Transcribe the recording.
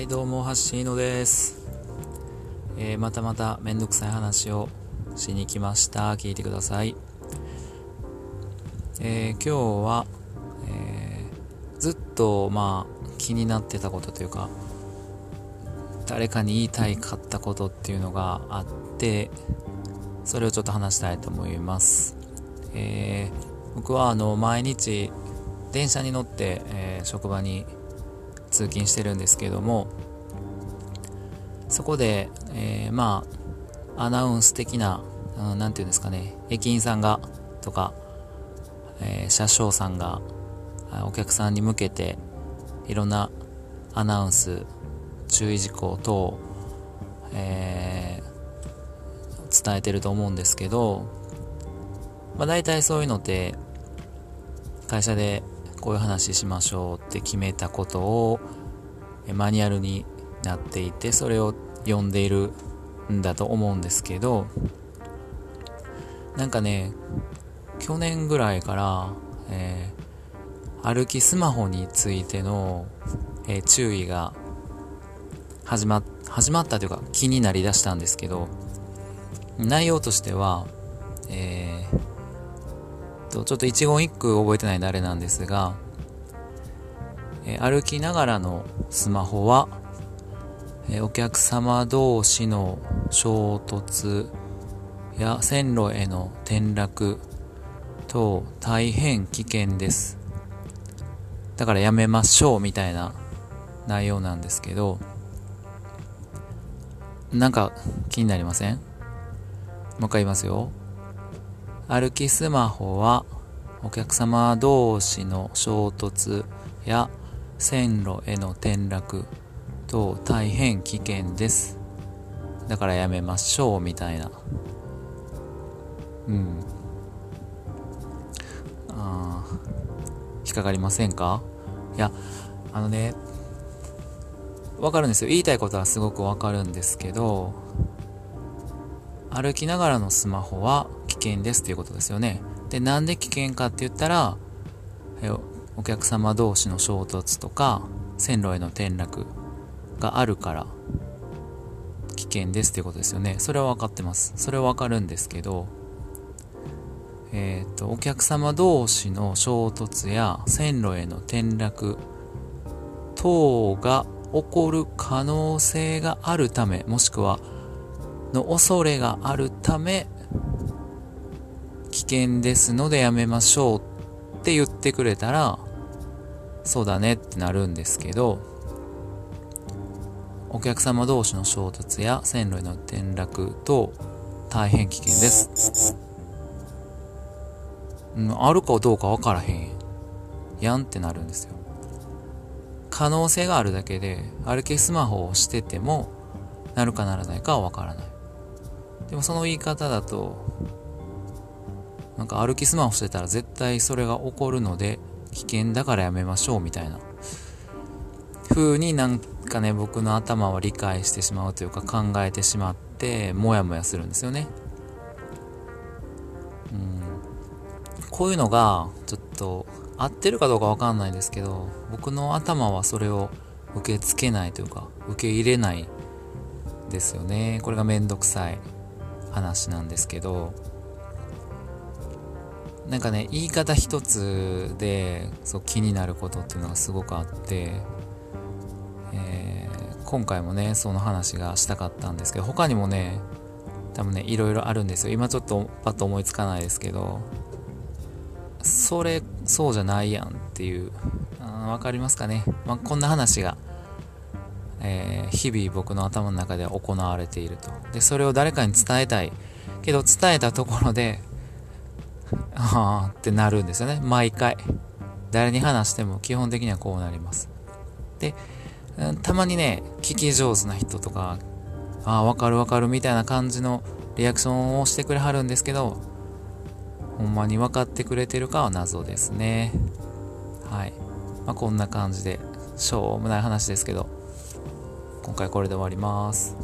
はいどうもハッシーノです、えー、またまためんどくさい話をしに来ました。聞いてください、えー、今日は、えー、ずっとまあ気になってたことというか誰かに言いたいかったことっていうのがあってそれをちょっと話したいと思います、え僕はあの毎日電車に乗って、え職場に通勤してるんですけどもそこで、えー、まあアナウンス的な何、て言うんですかね駅員さんがとか、えー、車掌さんがお客さんに向けていろんなアナウンス注意事項等、えー、伝えてると思うんですけど、まあ、大体そういうのって会社でこういう話しましょうって決めたことをマニュアルになっていてそれを読んでいるんだと思うんですけどなんかね去年ぐらいから、えー、歩きスマホについての、えー、注意が始ま始まったというか気になりだしたんですけど内容としては、えー、と、ちょっと一言一句覚えてない誰なんですが、え歩きながらのスマホは、えお客様同士の衝突や線路への転落等大変危険です。だからやめましょうみたいな内容なんですけど、なんか気になりません？もう一回言いますよ。歩きスマホはお客様同士の衝突や線路への転落等大変危険です。だからやめましょうみたいな。うん。ああ引っかかりませんか？いやあのねわかるんですよ。言いたいことはすごくわかるんですけど歩きながらのスマホは険ですということですよね。で、なんで危険かって言ったら、お客様同士の衝突とか、線路への転落があるから危険ですっていうことですよね。それは分かってます。それは分かるんですけど、えっ、と、お客様同士の衝突や線路への転落等が起こる可能性があるため、もしくはの恐れがあるため険ですのでやめましょうって言ってくれたらそうだねってなるんですけどお客様同士の衝突や線路への転落と大変危険です、うん、あるかどうか分からへん。やんってなるんですよ。可能性があるだけで歩きスマホをしててもなるかならないかは分からない。でもその言い方だとなんか歩きスマホしてたら絶対それが起こるので危険だからやめましょうみたいな。風になんかね僕の頭は理解してしまうというか考えてしまってモヤモヤするんですよね。うん。こういうのがちょっと合ってるかどうかわかんないですけど僕の頭はそれを受け付けないというか受け入れないですよね。これがめんどくさい話なんですけど。なんかね言い方一つでそう気になることっていうのがすごくあって、えー、今回もねその話がしたかったんですけど他にもね多分ねいろいろあるんですよ今ちょっとパッと思いつかないですけどそれそうじゃないやんっていうわかりますかね、まあ、こんな話がえー、日々僕の頭の中で行われていると。で、それを誰かに伝えたい。けど伝えたところで、ああってなるんですよね。毎回。誰に話しても基本的にはこうなります。で、たまにね、聞き上手な人とか、ああ、わかるわかるみたいな感じのリアクションをしてくれはるんですけど、ほんまに分かってくれてるかは謎ですね。はい。まあ、こんな感じで、しょうもない話ですけど、今回これで終わります。